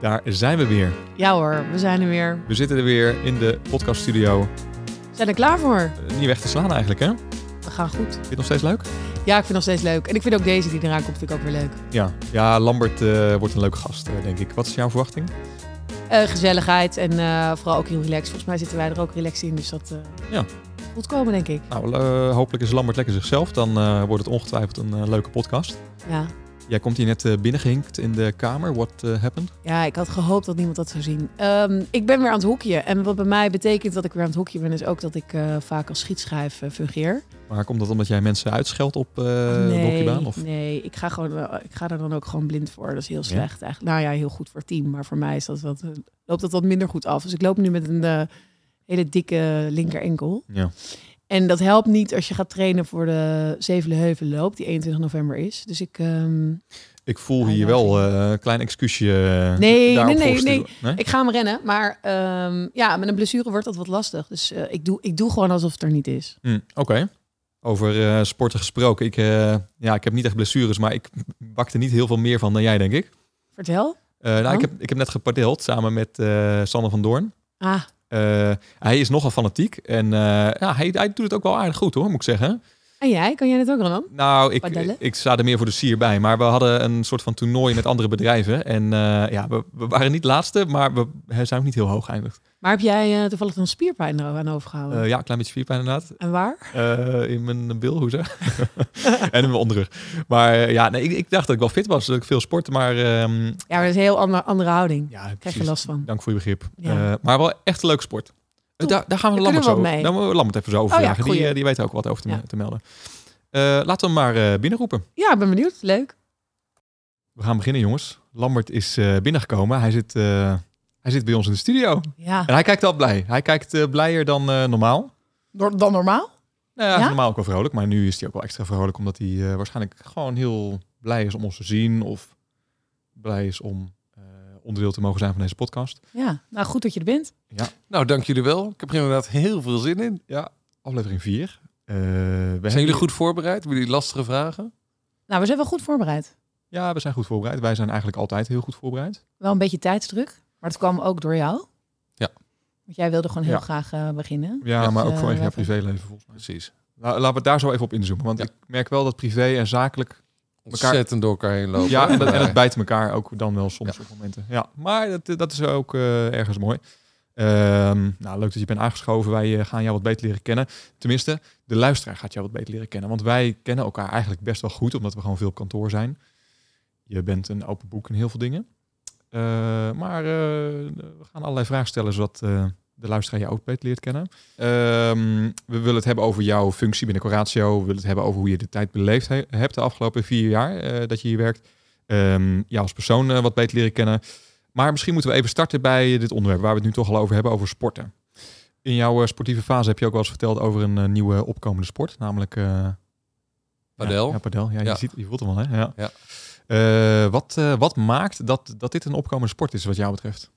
Daar zijn we weer. Ja hoor, we zijn er weer. We zitten er weer in de podcaststudio. Zijn er klaar voor. Eh, Niet weg te slaan eigenlijk, hè? Vind We gaan goed. je het nog steeds leuk? Ja, ik vind het nog steeds leuk. En ik vind ook deze die eraan komt, vind ik ook weer leuk. Ja, ja Lambert eh, wordt een leuke gast, eh, denk ik. Wat is jouw verwachting? Gezelligheid en vooral ook heel relaxed. Volgens mij zitten wij er ook relaxed in, dus dat Ja. goed komen, denk ik. Nou, hopelijk is Lambert lekker zichzelf. Dan wordt het ongetwijfeld een leuke podcast. Ja. Jij komt hier net eh, binnengehinkt in de kamer. What eh, happened? ja, ik had gehoopt dat niemand dat zou zien. Ehm, ik ben weer aan het hoekje. En wat bij mij betekent dat ik weer aan het hoekje ben, is ook dat ik eh, vaak als schietschijf fungeer. Maar komt dat omdat jij mensen uitscheldt op de nee, hockeybaan? Of? nee, ik ga, gewoon, ik ga er dan ook gewoon blind voor. Dat is heel slecht eigenlijk. Nou ja, heel goed voor het team. Maar voor mij is dat wat, loopt dat wat minder goed af. Dus ik loop nu met een hele dikke linker enkel. Ja. En dat helpt niet als je gaat trainen voor de Zevenheuvelloop, die 21 november is. Dus ik, ehm, Ik voel Ah, hier wel eh, een klein excuusje eh, Nee, nee, nee, voorsturen. nee. ik ga hem rennen. Maar ehm, ja, met een blessure wordt dat wat lastig. Dus eh, ik, doe, ik doe gewoon alsof het er niet is. Hm, Oké. Over eh, sporten gesproken. Ik, eh, ja, ik heb niet echt blessures, maar ik bakte niet heel veel meer van dan jij, denk ik. Vertel. Eh, nou, Oh. ik, heb, ik heb net gepadeeld samen met eh Sander van Doorn. Ah, Eh, hij is nogal fanatiek en eh, ja, hij, hij doet het ook wel aardig goed hoor, moet ik zeggen. En jij? Kan jij het ook dan? Nou, ik, Padellen? ik sta er meer voor de sier bij, maar we hadden een soort van toernooi met andere bedrijven. En eh, ja, we, we waren niet laatste, maar we zijn ook niet heel hoog geëindigd. Maar heb jij eh, toevallig een spierpijn er aan overgehouden? Eh, ja, een klein beetje spierpijn inderdaad. en waar? In mijn bilhoezen. en in mijn onderrug. Maar ja, nee, ik, ik dacht dat ik wel fit was, dat ik veel sportte, maar ehm, Ja, maar dat is een heel andere, andere houding. ja, Krijg je last van. Dank voor je begrip. Ja. Maar wel echt een leuke sport. Eh. Daar, daar gaan we Lambert zo, mee. daar moeten we Lambert even zo over Oh ja, vragen. die, goeie. eh, die weet ook wat over te, Ja. te melden. Eh, laten we hem maar binnenroepen. Ja, ik ben benieuwd. Leuk. We gaan beginnen, jongens. Lambert is binnengekomen. Hij zit, hij zit bij ons in de studio. Ja. En hij kijkt wel blij. Hij kijkt blijer dan normaal. Door, dan normaal? Nou ja, normaal ook wel vrolijk. Maar nu is hij ook wel extra vrolijk. Omdat hij waarschijnlijk gewoon heel blij is om ons te zien. Of blij is om onderdeel te mogen zijn van deze podcast. Ja. Nou, goed dat je er bent. Nou, dank jullie wel. Ik heb er inderdaad heel veel zin in. Ja, aflevering 4. we Zijn jullie goed voorbereid? Hebben jullie lastige vragen? Nou, we zijn wel goed voorbereid. Ja, we zijn goed voorbereid. Wij zijn eigenlijk altijd heel goed voorbereid. Wel een beetje tijdsdruk. Maar het kwam ook door jou. Ja. Want jij wilde gewoon heel Ja. graag eh, beginnen. Ja, Ja, maar ook eh, vanwege jouw even- privéleven volgens mij. Precies. Nou, laten we daar zo even op inzoomen. Want Ja. ik merk wel dat privé en zakelijk... Ontzettend door elkaar heen lopen. Ja, en dat, en Maar- dat bijt elkaar ook dan wel soms op momenten. Ja, maar dat, dat is ook eh, ergens mooi. Ehm, nou, leuk dat je bent aangeschoven. Wij eh, gaan jou wat beter leren kennen. Tenminste, de luisteraar gaat jou wat beter leren kennen. Want wij kennen elkaar eigenlijk best wel goed, omdat we gewoon veel op kantoor zijn. Je bent een open boek in heel veel dingen. Eh, maar eh, we gaan allerlei vragen stellen, zodat eh, de luisteraar ook beter leert kennen. Ehm, we willen het hebben over jouw functie binnen Coratio. We willen het hebben over hoe je de tijd beleefd he- hebt de afgelopen vier jaar eh, dat je hier werkt. Ehm jou als persoon eh, wat beter leren kennen. Maar misschien moeten we even starten bij dit onderwerp waar we het nu toch al over hebben, over sporten. In jouw eh, sportieve fase heb je ook wel eens verteld over een nieuwe opkomende sport, namelijk... eh, Padel. Ja, ja, padel. Ja, Je, ziet, je voelt hem al, hè? Ja. Ja. Eh, wat, eh, wat maakt dat, dat dit een opkomende sport is wat jou betreft?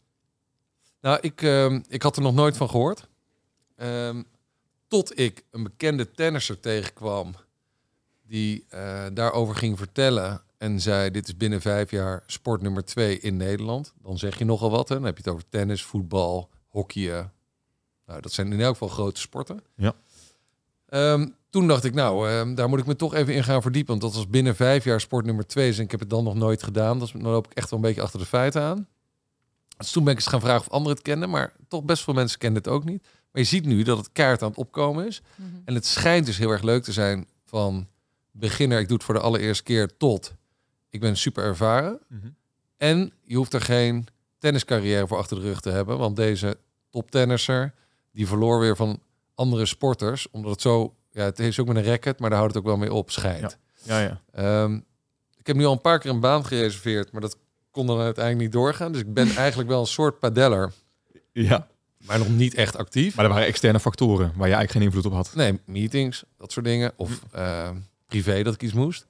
Nou, ik, ehm, ik had er nog nooit van gehoord. Ehm, tot ik een bekende tennisser tegenkwam die eh, daarover ging vertellen en zei: Dit is binnen vijf jaar sport nummer twee in Nederland. Dan zeg je nogal wat. Hè? Dan heb je het over tennis, voetbal, hockeyen. Nou, dat zijn in elk geval grote sporten. Ja. Ehm, toen dacht ik, nou, daar moet ik me toch even in gaan verdiepen. Want dat was binnen vijf jaar sport nummer twee. en ik heb het dan nog nooit gedaan. Dus dan loop ik echt wel een beetje achter de feiten aan. Dus toen ben ik eens gaan vragen of anderen het kenden. Maar toch best veel mensen kennen het ook niet. Maar je ziet nu dat het kaart aan het opkomen is. En het schijnt dus heel erg leuk te zijn van beginner, ik doe het voor de allereerste keer, tot ik ben super ervaren. En je hoeft er geen tenniscarrière voor achter de rug te hebben. Want deze toptennisser, die verloor weer van andere sporters. Omdat het zo, ja, het is ook met een racket, maar daar houdt het ook wel mee op, schijnt. Ja, ja. Ehm, ik heb nu al een paar keer een baan gereserveerd, maar dat kon dan uiteindelijk niet doorgaan. Dus ik ben eigenlijk wel een soort padeller, Ja, maar nog niet echt actief. maar er waren externe factoren waar je eigenlijk geen invloed op had. Nee, meetings, dat soort dingen. Of eh, privé dat ik iets moest.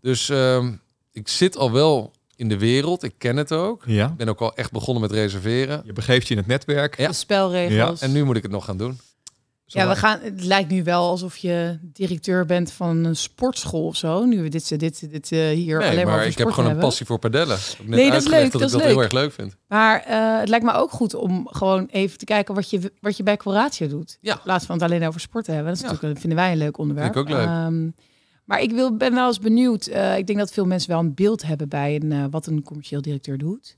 Dus ehm, ik zit al wel in de wereld. Ik ken het ook. Ja. Ik ben ook al echt begonnen met reserveren. Je begeeft je in het netwerk. Ja. De spelregels. En nu moet ik het nog gaan doen. Ja, we gaan, het lijkt nu wel alsof je directeur bent van een sportschool of zo. Nu we dit, dit, dit uh, hier nee, alleen maar, maar ik heb gewoon hebben. een passie voor padellen. Nee, dat is leuk, dat, dat ik is dat heel erg leuk vind. Maar eh, het lijkt me ook goed om gewoon even te kijken wat je, wat je bij Coratio doet. Ja. In plaats van het alleen over sport te hebben. Dat is Ja. natuurlijk, dat vinden wij een leuk onderwerp. Vind ik ook leuk. Ehm, maar ik wil, ben wel eens benieuwd. eh, ik denk dat veel mensen wel een beeld hebben bij een, eh, wat een commercieel directeur doet.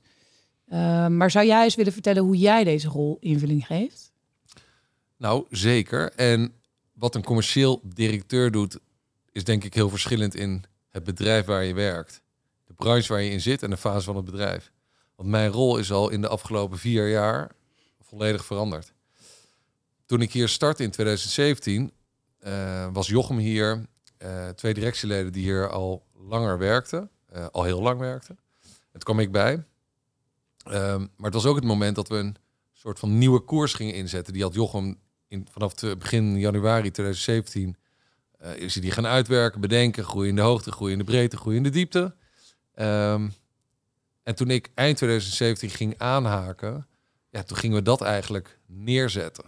Ehm, maar zou jij eens willen vertellen hoe jij deze rol invulling geeft? Nou, zeker. En wat een commercieel directeur doet, is denk ik heel verschillend in het bedrijf waar je werkt. De branche waar je in zit en de fase van het bedrijf. Want mijn rol is al in de afgelopen vier jaar volledig veranderd. Toen ik hier startte in 2017, eh, was Jochem hier, eh, twee directieleden die hier al langer werkten, eh, al heel lang werkten. Het kwam ik bij. Ehm, maar het was ook het moment dat we een soort van nieuwe koers gingen inzetten. Die had Jochem in, vanaf te- begin januari 2017 eh, is hij die gaan uitwerken, bedenken, groeien in de hoogte, groeien in de breedte, groeien in de diepte. Ehm, en toen ik eind 2017 ging aanhaken, ja, toen gingen we dat eigenlijk neerzetten.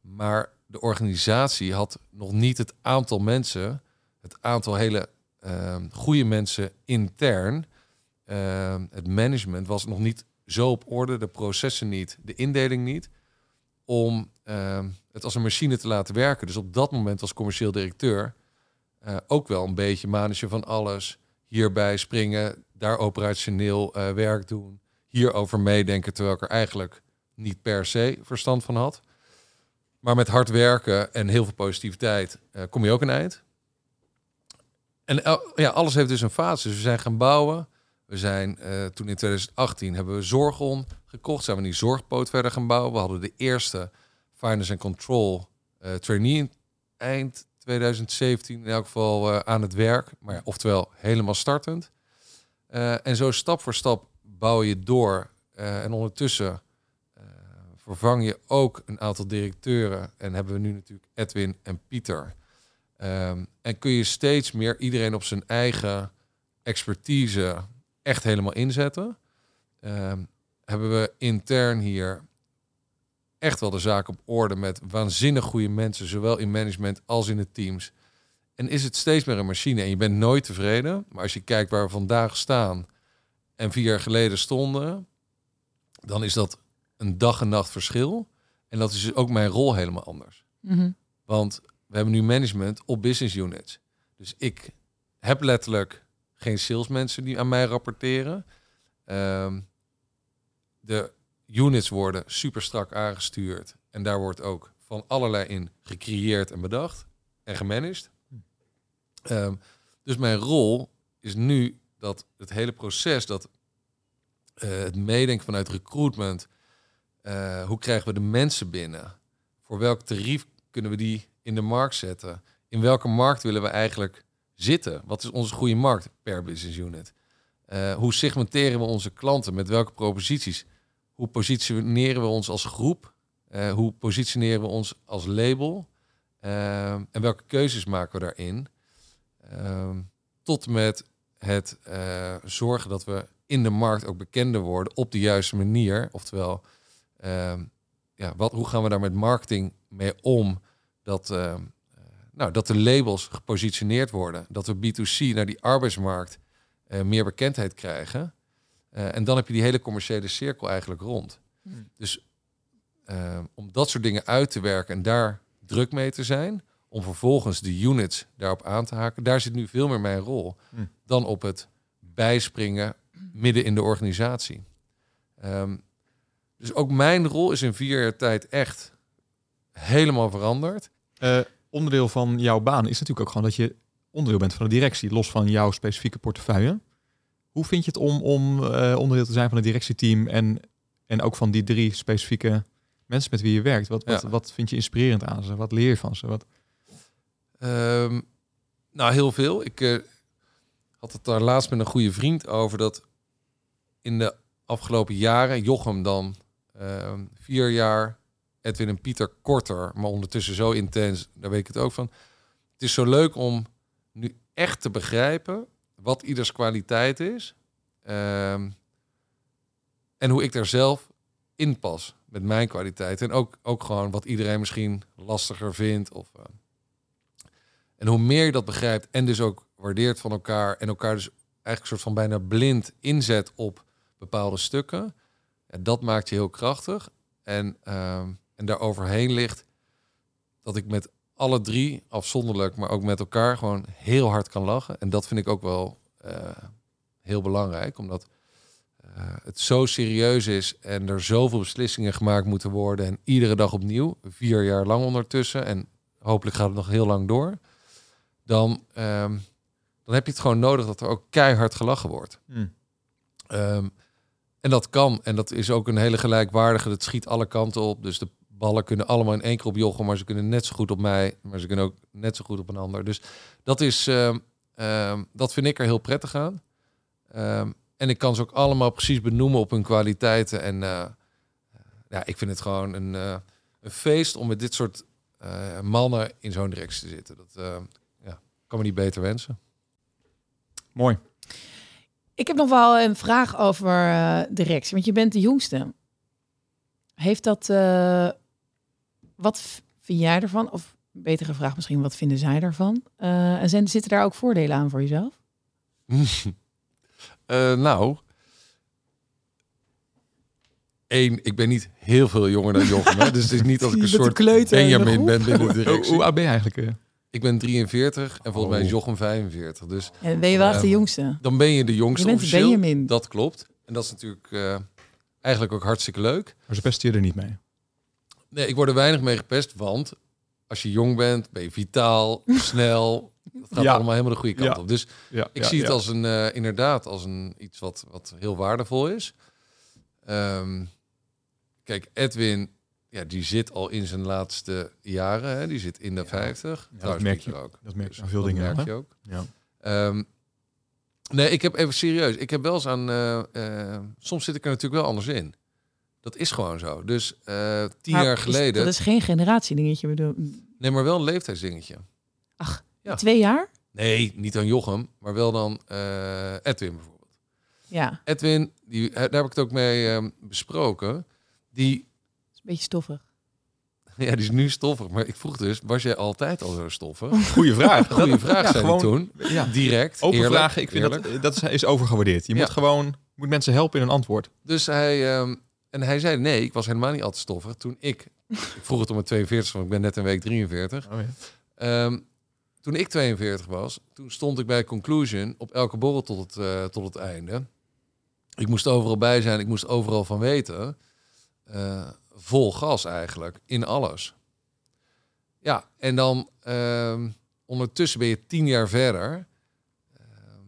Maar de organisatie had nog niet het aantal mensen, het aantal hele ehm goede mensen intern. Ehm, het management was nog niet zo op orde, de processen niet, de indeling niet, om ehm, het als een machine te laten werken. Dus op dat moment als commercieel directeur eh, ook wel een beetje manager van alles. Hierbij springen, daar operationeel eh, werk doen, hierover meedenken, terwijl ik er eigenlijk niet per se verstand van had. Maar met hard werken en heel veel positiviteit eh, kom je ook een eind. En ja, alles heeft dus een fase. Dus we zijn gaan bouwen. We zijn eh, toen in 2018 hebben we Zorgon gekocht. Zijn we die zorgpoot verder gaan bouwen. We hadden de eerste Finance and Control eh, trainee in eind 2017 in elk geval eh, aan het werk. Maar oftewel helemaal startend. En zo stap voor stap bouw je door. En ondertussen vervang je ook een aantal directeuren. En hebben we nu natuurlijk Edwin en Pieter. Ehm, en kun je steeds meer iedereen op zijn eigen expertise echt helemaal inzetten. Ehm, hebben we intern hier echt wel de zaak op orde met waanzinnig goede mensen, zowel in management als in de teams. En is het steeds meer een machine en je bent nooit tevreden. Maar als je kijkt waar we vandaag staan en vier jaar geleden stonden, dan is dat een dag en nacht verschil. En dat is dus ook mijn rol helemaal anders. Mhm. Want we hebben nu management op business units. Dus ik heb letterlijk geen salesmensen die aan mij rapporteren. Ehm, de units worden super strak aangestuurd. En daar wordt ook van allerlei in gecreëerd en bedacht en gemanaged. Ehm, dus mijn rol is nu dat het hele proces, dat eh, het meedenken vanuit recruitment, eh, hoe krijgen we de mensen binnen? Voor welk tarief kunnen we die in de markt zetten? In welke markt willen we eigenlijk zitten? Wat is onze goede markt per business unit? Eh, hoe segmenteren we onze klanten? Met welke proposities? Hoe positioneren we ons als groep? Eh, hoe positioneren we ons als label? Eh, en welke keuzes maken we daarin? Ehm, tot met het zorgen dat we in de markt ook bekender worden op de juiste manier. Oftewel, ehm, ja, wat, hoe gaan we daar met marketing mee om? Dat, ehm, eh, nou, dat de labels gepositioneerd worden. Dat we B2C naar die arbeidsmarkt eh, meer bekendheid krijgen. Eh, en dan heb je die hele commerciële cirkel eigenlijk rond. Hmm. Dus eh, om dat soort dingen uit te werken en daar druk mee te zijn, om vervolgens de units daarop aan te haken, daar zit nu veel meer mijn rol Hmm. dan op het bijspringen midden in de organisatie. Ehm, dus ook mijn rol is in vier jaar tijd echt helemaal veranderd. Onderdeel van jouw baan is natuurlijk ook gewoon dat je onderdeel bent van de directie, los van jouw specifieke portefeuille. Hoe vind je het om, om eh, onderdeel te zijn van het directieteam en, en ook van die drie specifieke mensen met wie je werkt? Wat, wat, Ja. wat vind je inspirerend aan ze? Wat leer je van ze? Wat... Ehm, nou, heel veel. Ik eh, had het daar laatst met een goede vriend over dat in de afgelopen jaren, Jochem dan ehm, vier jaar, Edwin en Pieter korter, maar ondertussen zo intens, daar weet ik het ook van. Het is zo leuk om nu echt te begrijpen wat ieders kwaliteit is. ehm, en hoe ik daar zelf inpas met mijn kwaliteit. En ook, ook gewoon wat iedereen misschien lastiger vindt. Of, eh, en hoe meer je dat begrijpt en dus ook waardeert van elkaar en elkaar dus eigenlijk een soort van bijna blind inzet op bepaalde stukken, ja, dat maakt je heel krachtig. En, ehm en daar overheen ligt dat ik met alle drie afzonderlijk, maar ook met elkaar gewoon heel hard kan lachen. En dat vind ik ook wel eh, heel belangrijk, omdat eh, het zo serieus is en er zoveel beslissingen gemaakt moeten worden en iedere dag opnieuw, vier jaar lang ondertussen en hopelijk gaat het nog heel lang door, dan, ehm, dan heb je het gewoon nodig dat er ook keihard gelachen wordt. Hm. Ehm, en dat kan. En dat is ook een hele gelijkwaardige. Dat schiet alle kanten op. Dus de ballen kunnen allemaal in één keer op Jochem. Maar ze kunnen net zo goed op mij. Maar ze kunnen ook net zo goed op een ander. Dus dat is... ehm, ehm, dat vind ik er heel prettig aan. Ehm, en ik kan ze ook allemaal precies benoemen op hun kwaliteiten. En eh, ja, ik vind het gewoon een, eh, een feest om met dit soort eh, mannen in zo'n directie te zitten. Dat eh, ja, kan me niet beter wensen. Mooi. Ik heb nog wel een vraag over eh, de Rex, want je bent de jongste. Heeft dat, eh, wat vind jij ervan? Of betere vraag misschien, wat vinden zij ervan? Eh, en zijn, zitten daar ook voordelen aan voor jezelf? Eh, nou, één, ik ben niet heel veel jonger dan Jochem. Hè? Dus het is niet dat ik Je een soort een kleuter Benjamin ben binnen de Hoe, directie. hoe oud ben je eigenlijk? eh? Ik ben 43 en volgens mij is Oh. Jochem 45. Dus En ben je wel echt de Ehm, jongste? dan ben je de Je jongste bent officieel. Benjamin. Dat klopt. En dat is natuurlijk eh, eigenlijk ook hartstikke leuk. Maar ze pesten je er niet mee. Nee, ik word er weinig mee gepest, want als je jong bent, ben je vitaal, snel. Dat gaat Ja. allemaal helemaal de goede kant Ja. op. Dus Ja, Ik zie het als een, eh, inderdaad als een, iets wat, wat heel waardevol is. Ehm, kijk, Edwin, ja, die zit al in zijn laatste jaren. Hè? Die zit in de 50. Trouwens, merk je. ook. Dat merk je Dus veel dat dingen, merk hè? je ook. Ja. Ehm, nee, ik heb even serieus. Ik heb wel eens aan. eh, eh, soms zit ik er natuurlijk wel anders in. Dat is gewoon zo. Dus eh, tien Maar jaar is- geleden. Dat is geen generatiedingetje. bedoel. Nee, maar wel een leeftijdsdingetje. Ja. Twee jaar? Nee, niet aan Jochem, maar wel dan eh, Edwin bijvoorbeeld. Ja, Edwin, die, daar heb ik het ook mee ehm, besproken. Die, is een beetje stoffig. ja, die is nu stoffig. Maar ik vroeg dus, was jij altijd al zo stoffig? Goeie vraag. Goeie vraag, ja, zei gewoon- hij toen. Ja. Direct, Open eerlijk, vragen, ik vind eerlijk. dat, dat is, is overgewaardeerd. Je Ja. moet gewoon moet mensen helpen in een antwoord. Dus hij, ehm, en hij zei, nee, ik was helemaal niet altijd stoffig. Toen ik, ik vroeg het om mijn 42, want ik ben net een week 43. Oh, ja. Ehm, toen ik 42 was, toen stond ik bij Conclusion op elke borrel tot het, eh, tot het einde. Ik moest overal bij zijn, ik moest overal van weten. Eh, vol gas eigenlijk, in alles. Ja, en dan ehm, ondertussen ben je tien jaar verder. Ehm,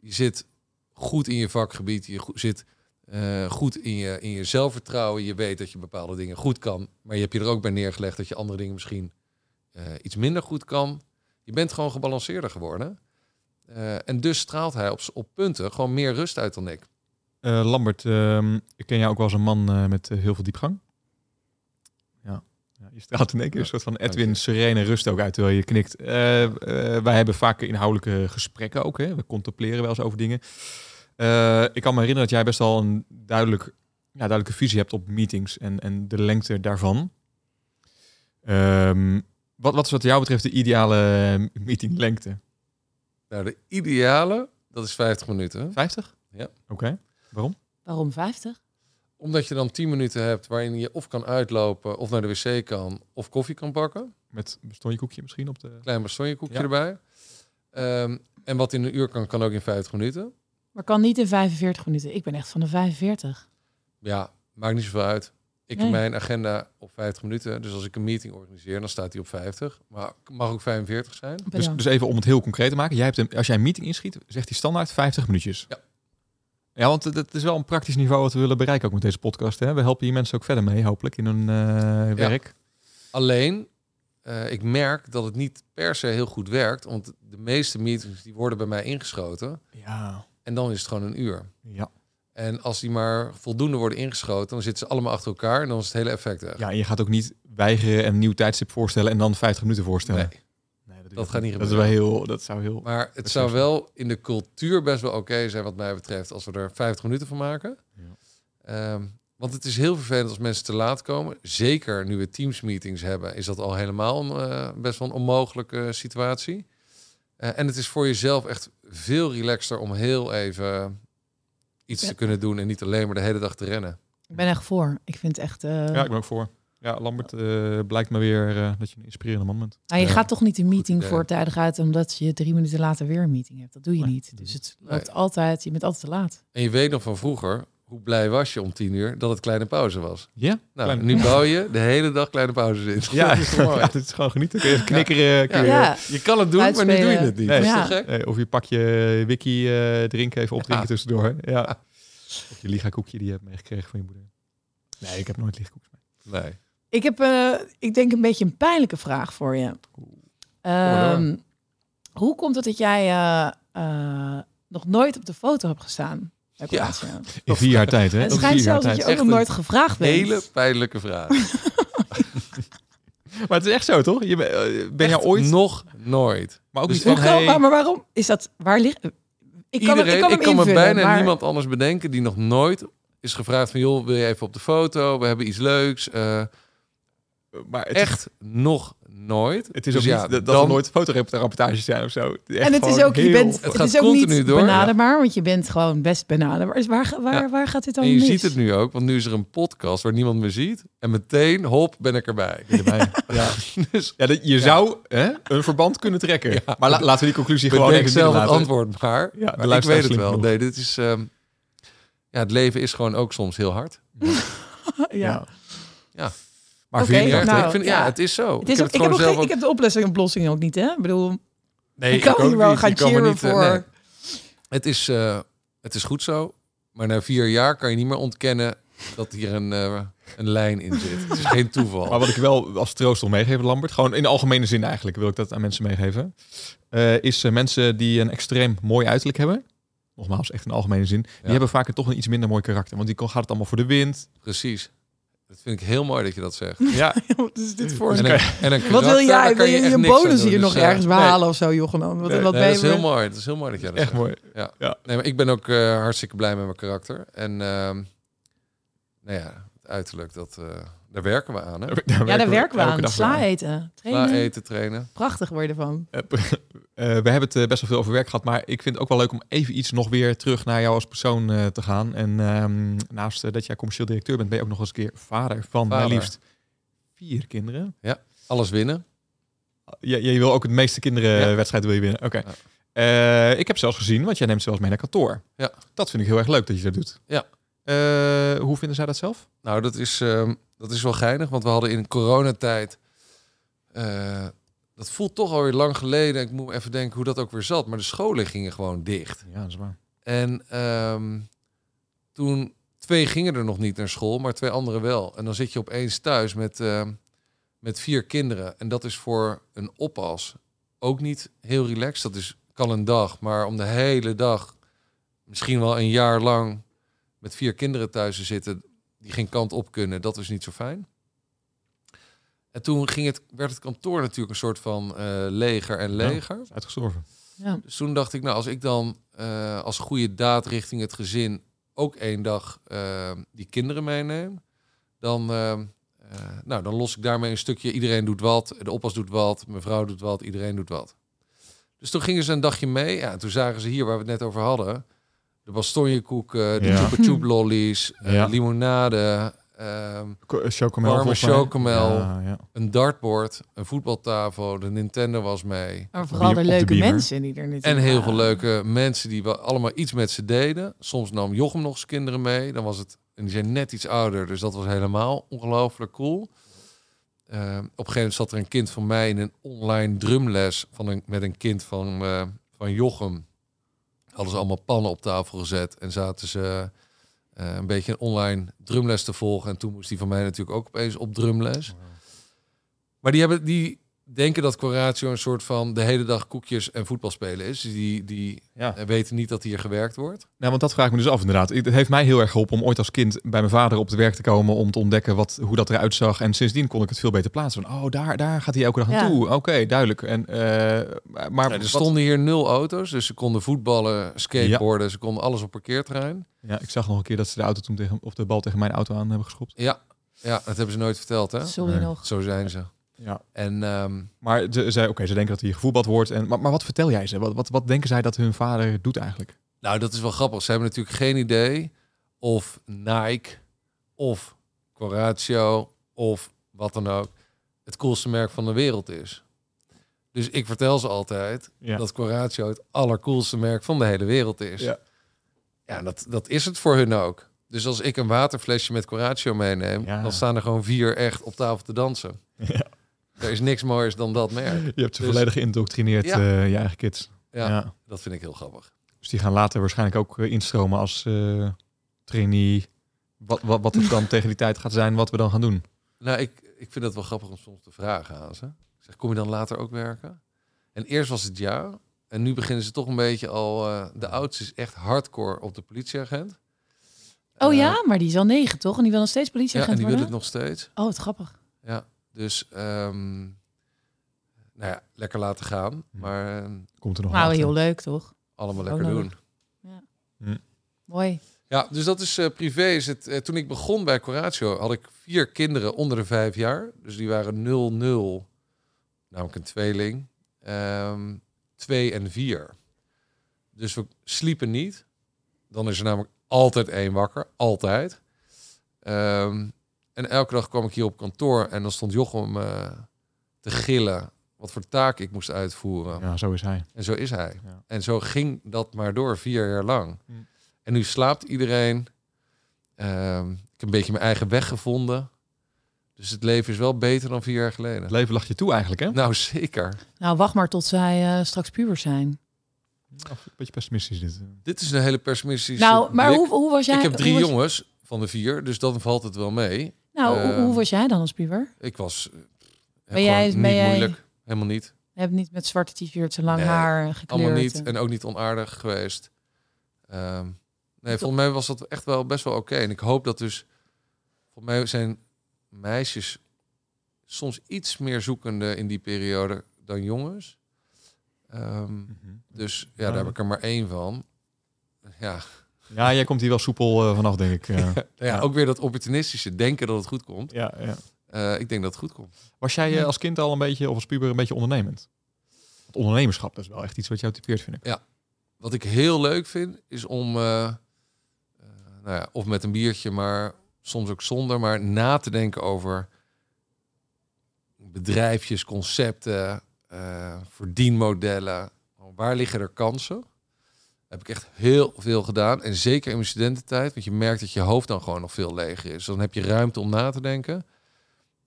je zit goed in je vakgebied, je zit eh, goed in je, in je zelfvertrouwen. Je weet dat je bepaalde dingen goed kan, maar je hebt je er ook bij neergelegd dat je andere dingen misschien eh, iets minder goed kan. Je bent gewoon gebalanceerder geworden. Eh, en dus straalt hij op, punten gewoon meer rust uit dan ik. Lambert, ehm, ik ken jou ook wel als een man met heel veel diepgang. Ja. ja, je straalt in één keer een soort van Edwin serene rust ook uit terwijl je knikt. Wij hebben vaak inhoudelijke gesprekken ook. Hè? We contempleren wel eens over dingen. Eh, ik kan me herinneren dat jij best wel een duidelijk, ja, duidelijke visie hebt op meetings en, en de lengte daarvan. Ehm, wat, wat is wat jou betreft de ideale meetinglengte? Nou, de ideale, dat is 50 minuten. 50? Ja. Oké. Waarom? Waarom 50? Omdat je dan 10 minuten hebt waarin je of kan uitlopen, of naar de wc kan, of koffie kan pakken. Met een koekje misschien op de... Klein bastonjekoekje Ja. erbij. Ehm, en wat in een uur kan, kan ook in 50 minuten. Maar kan niet in 45 minuten. Ik ben echt van de 45. Ja, maakt niet zoveel uit. Ik Nee. heb mijn agenda op 50 minuten. Dus als ik een meeting organiseer, dan staat die op 50. Maar mag ook 45 zijn. Dus, dus even om het heel concreet te maken. Jij hebt een, als jij een meeting inschiet, zegt hij standaard 50 minuutjes. Ja. Ja, want het- het is wel een praktisch niveau wat we willen bereiken ook met deze podcast. Hè? We helpen hier mensen ook verder mee, hopelijk, in hun eh, werk. Alleen, eh, ik merk dat het niet per se heel goed werkt. Want de meeste meetings die worden bij mij ingeschoten. Ja. En dan is het gewoon een uur. Ja. En als die maar voldoende worden ingeschoten, dan zitten ze allemaal achter elkaar. En dan is het hele effect weg. ja, en je gaat ook niet weigeren en een nieuw tijdstip voorstellen en dan 50 minuten voorstellen. Nee. Dat gaat niet Dat is wel gebeuren. heel, dat zou heel... Maar het zou wel in de cultuur best wel oké zijn, wat mij betreft, als we er 50 minuten van maken. Ja. Ehm, want het is heel vervelend als mensen te laat komen. Zeker nu we teamsmeetings hebben, is dat al helemaal een, eh, best wel een onmogelijke situatie. Eh, en het is voor jezelf echt veel relaxter om heel even iets Ja. te kunnen doen en niet alleen maar de hele dag te rennen. Ik ben echt voor. Ik vind echt... eh, Ja, ik ben ook voor. Ja, Lambert eh, blijkt me weer eh, dat je een inspirerende man bent. nou, je Ja. gaat toch niet een meeting idee. voortijdig uit omdat je drie minuten later weer een meeting hebt. Dat doe je Nee, niet. Dus het Nee. loopt altijd, je bent altijd te laat. En je weet nog van vroeger, hoe blij was je om tien uur dat het kleine pauze was. Ja? Nou, Kleine- nu bouw je de hele dag kleine pauzes in. Ja, Dat is toch mooi? ja, dit is gewoon genieten. Kun je even knikkeren. Kun je, Ja. Je kan het doen, maar nu doe je het niet. Nee. Dat is Ja. toch gek? Of je pak je wiki eh drinken even opdrinken Ja. tussendoor. Ja. Of je liga koekje die je hebt meegekregen van je moeder. Nee, ik heb nooit liga koekjes mee. Nee. Ik heb, eh, ik denk, een beetje een pijnlijke vraag voor je. Ehm, hoe komt het dat jij eh, nog nooit op de foto hebt gestaan? Bij Ja. In vier jaar tijd, hè? Het schijnt vier jaar zelfs dat je tijd. ook Echt nog nooit gevraagd bent. Hele pijnlijke vraag. Maar het is echt zo, toch? Je ben, eh, ben je ooit... Nog nooit. Maar ook Dus niet Hoe van, hey, maar, maar waarom is dat? Waar ligt? Ik kan, Iedereen, hem, ik kan, hem me invullen, bijna maar- niemand anders bedenken die nog nooit is gevraagd van... joh, wil je even op de foto? We hebben iets leuks. Eh, maar het is, echt nog nooit. het is Dus ook ja, niet dat, dat dan- er nooit fotoreportages zijn of zo. Echt En het is gewoon ook, je bent, het gaat is ook continu niet door, ja. benaderbaar, want je bent gewoon best benaderbaar. Dus waar, waar, Ja. waar gaat dit dan En je mis? ziet het nu ook, want nu is er een podcast waar niemand me ziet. En meteen, hop, ben ik erbij. erbij. Ja. Dus Ja, dat, je zou hè, een verband kunnen trekken. Ja. Maar la- laten we die conclusie gewoon bedenk even zelf het antwoord maar. Ja, maar ik weet het wel. genoeg. Nee, dit is... ehm, ja, het leven is gewoon ook soms heel hard. ja. Ja. Maar Oké, vier jaar Echt, nou, ik vind, ja. ja. het is zo. Het is ik ook, heb ik, heb het ook geen, ik heb de oplossing oplossing ook niet, hè? Ik bedoel, Nee, ik kan ook hier wel niet. gaan cheeren niet, eh, voor... nee. Het is, eh, het is goed zo. Maar na vier jaar kan je niet meer ontkennen dat hier een, eh, een lijn in zit. Het is geen toeval. Maar wat ik wel als troost wil meegeven, Lambert, gewoon in de algemene zin eigenlijk, wil ik dat aan mensen meegeven, eh, is mensen die een extreem mooi uiterlijk hebben, nogmaals echt in de algemene zin, die hebben vaak toch een iets minder mooi karakter. Want die kan- gaat het allemaal voor de wind. Precies. Dat vind ik heel mooi dat je dat zegt. Ja, Wat is dit voor... En een, en een Wat wil jij? Wil je je bonus hier Dus, nog eh, ergens nee, behalen of zo, Jochen? Wat, Nee, wat Nee, dat is heel mooi. Dat is heel mooi dat jij dat echt zegt. mooi. Ja. Ja. Nee, maar ik ben ook eh, hartstikke blij met mijn karakter. En ehm, nou ja, het uiterlijk, dat, eh, daar werken we aan. Hè? Ja, daar werken we aan. Sla eten. Sla Trainen. eten, trainen. Prachtig word je ervan. Eh, eh, we hebben het eh, best wel veel over werk gehad, maar ik vind het ook wel leuk om even iets nog weer terug naar jou als persoon eh, te gaan. En ehm, naast eh, dat jij commercieel directeur bent, ben je ook nog eens een keer vader van maar Vader. liefst vier kinderen. Alles winnen. Je, je wil ook het meeste kinderenwedstrijden Ja. wedstrijden wil je winnen. Oké. Ja. Eh, ik heb zelfs gezien, want jij neemt zelfs mee naar kantoor. Ja. Dat vind ik heel erg leuk dat je dat doet. Ja. Eh, hoe vinden zij dat zelf? Nou, dat is, ehm, dat is wel geinig, want we hadden in coronatijd... dat voelt toch alweer lang geleden. Ik moet even denken hoe dat ook weer zat. Maar de scholen gingen gewoon dicht. Ja, dat is waar. En ehm, toen twee gingen er nog niet naar school, maar twee anderen wel. En dan zit je opeens thuis met, ehm, met vier kinderen. En dat is voor een oppas ook niet heel relaxed. Dat is, kan een dag, maar om de hele dag, misschien wel een jaar lang, met vier kinderen thuis te zitten die geen kant op kunnen, dat is niet zo fijn. En toen ging het, werd het kantoor natuurlijk een soort van eh, leger en leger. Uitgestorven. Ja. Dus toen dacht ik, nou, als ik dan eh, als goede daad richting het gezin ook één dag eh, die kinderen meeneem, dan, nou, dan los ik daarmee een stukje. Iedereen doet wat, de oppas doet wat, mijn vrouw doet wat, iedereen doet wat. Dus toen gingen ze een dagje mee. Ja, en toen zagen ze hier waar we het net over hadden. De bastonjekoeken, de Ja. chupa chup lollies, Ja. limonade, Chocomel. Warme volgens mij. chocomel. Ja, ja. een dartboard, een voetbaltafel, de Nintendo was mee. Maar vooral de de leuke mensen die er natuurlijk En heel veel leuke mensen die wel allemaal iets met ze deden. Soms nam Jochem nog eens kinderen mee. Dan was het, en die zijn net iets ouder, dus dat was helemaal ongelooflijk cool. Eh, op een gegeven moment zat er een kind van mij in een online drumles van een, met een kind van, eh, van Jochem. Hadden ze allemaal pannen op tafel gezet en zaten ze een beetje een online drumles te volgen. En toen moest die van mij natuurlijk ook opeens op drumles. Maar die hebben die denken dat Coratio een soort van de hele dag koekjes en voetbal spelen is. Die, die Ja. eh, weten niet dat hier gewerkt wordt. Nou, want dat vraag ik me dus af inderdaad. Het heeft mij heel erg geholpen om ooit als kind bij mijn vader op het werk te komen om te ontdekken wat, hoe dat eruit zag. En sindsdien kon ik het veel beter plaatsen. Van, oh, daar, daar gaat hij elke dag Ja. naartoe. Oké, duidelijk. En, eh, maar Ja, er wat- stonden hier nul auto's, dus ze konden voetballen, skateboarden, ze konden alles op parkeerterrein. Ja, ik zag nog een keer dat ze de auto toen tegen, of de bal tegen mijn auto aan hebben geschopt. Ja, ja, dat hebben ze nooit verteld, hè? Sorry Nee. nog. Zo zijn ze. Ja. En ehm, Maar ze, zei, oké, ze denken dat hier gevoetbald wordt. En, maar, maar wat vertel jij ze? Wat, wat, wat denken zij dat hun vader doet eigenlijk? nou, dat is wel grappig. Ze hebben natuurlijk geen idee of Nike of Coratio of wat dan ook het coolste merk van de wereld is. Dus ik vertel ze altijd Ja. dat Coratio het allercoolste merk van de hele wereld is. Ja. Ja, dat, dat is het voor hun ook. Dus als ik een waterflesje met Coratio meeneem, Ja. dan staan er gewoon vier echt op tafel te dansen. Ja. Er is niks mooiers dan dat merk. Je hebt ze Dus- volledig geïndoctrineerd, Ja. eh, je eigen kids. Ja, Ja. dat vind ik heel grappig. Dus die gaan later waarschijnlijk ook eh, instromen als eh, trainee. Wat, wat, wat het dan tegen die tijd gaat zijn, wat we dan gaan doen. Nou, ik, ik vind het wel grappig om soms te vragen aan ze. Ik zeg, kom je dan later ook werken? En eerst was het ja. En nu beginnen ze toch een beetje al... eh, de oudste is echt hardcore op de politieagent. Oh ja, maar die is al negen, toch? En die wil nog steeds Ja, politieagent en die wil het nog steeds. Oh, wat grappig. Ja, dus... ehm, nou ja, lekker laten gaan. Maar eh, Komt er nog Nou, heel leuk, toch? allemaal lekker doen. Mooi. Ja, dus dat is eh, privé. Is het, eh, toen ik begon bij Coratio had ik vier kinderen onder de vijf jaar. Dus die waren 0-0, namelijk een tweeling. Ehm twee en vier. Dus we sliepen niet. Dan is er namelijk altijd één wakker. Altijd. Ehm, en elke dag kwam ik hier op kantoor en dan stond Jochem eh, te gillen wat voor taak ik moest uitvoeren. Ja, zo is hij. En zo is hij. Ja. En zo ging dat maar door, vier jaar lang. Hm. En nu slaapt iedereen. Ehm, ik heb een beetje mijn eigen weg gevonden. Dus het leven is wel beter dan vier jaar geleden. Het leven lag je toe eigenlijk, hè? Nou, zeker. Nou, wacht maar tot zij eh, straks puber zijn. Of een beetje pessimistisch dit. Dit is een hele pessimistische Nou, maar hoe, hoe was jij? Ik heb drie jongens van de vier, dus dan valt het wel mee. Nou, hoe, Ehm, hoe was jij dan als puber? Ik was eh, Ben jij- ben niet jij- moeilijk. Helemaal niet. Je hebt niet met zwarte t-shirts en lang Nee, haar gekleurd. Allemaal niet. en- En ook niet onaardig geweest. Ehm, nee, volgens mij was dat echt wel best wel oké. En ik hoop dat dus... Volgens mij zijn meisjes soms iets meer zoekende in die periode dan jongens. Ehm, Mhm. dus ja, daar heb ik er maar één van. Ja, Ja, jij komt hier wel soepel eh, vanaf, denk ik. eh. ja, Ja. ook weer dat opportunistische denken dat het goed komt. ja, ja. Eh, ik denk dat het goed komt. Was jij als kind al een beetje, of als puber, een beetje ondernemend? Het ondernemerschap, dat is wel echt iets wat jou typeert, vind ik. Wat ik heel leuk vind, is om, nou ja, of met een biertje, maar soms ook zonder, maar na te denken over bedrijfjes, concepten, eh, verdienmodellen. Waar liggen er kansen? Heb ik echt heel veel gedaan. En zeker in mijn studententijd, want je merkt dat je hoofd dan gewoon nog veel leger is. Dan heb je ruimte om na te denken.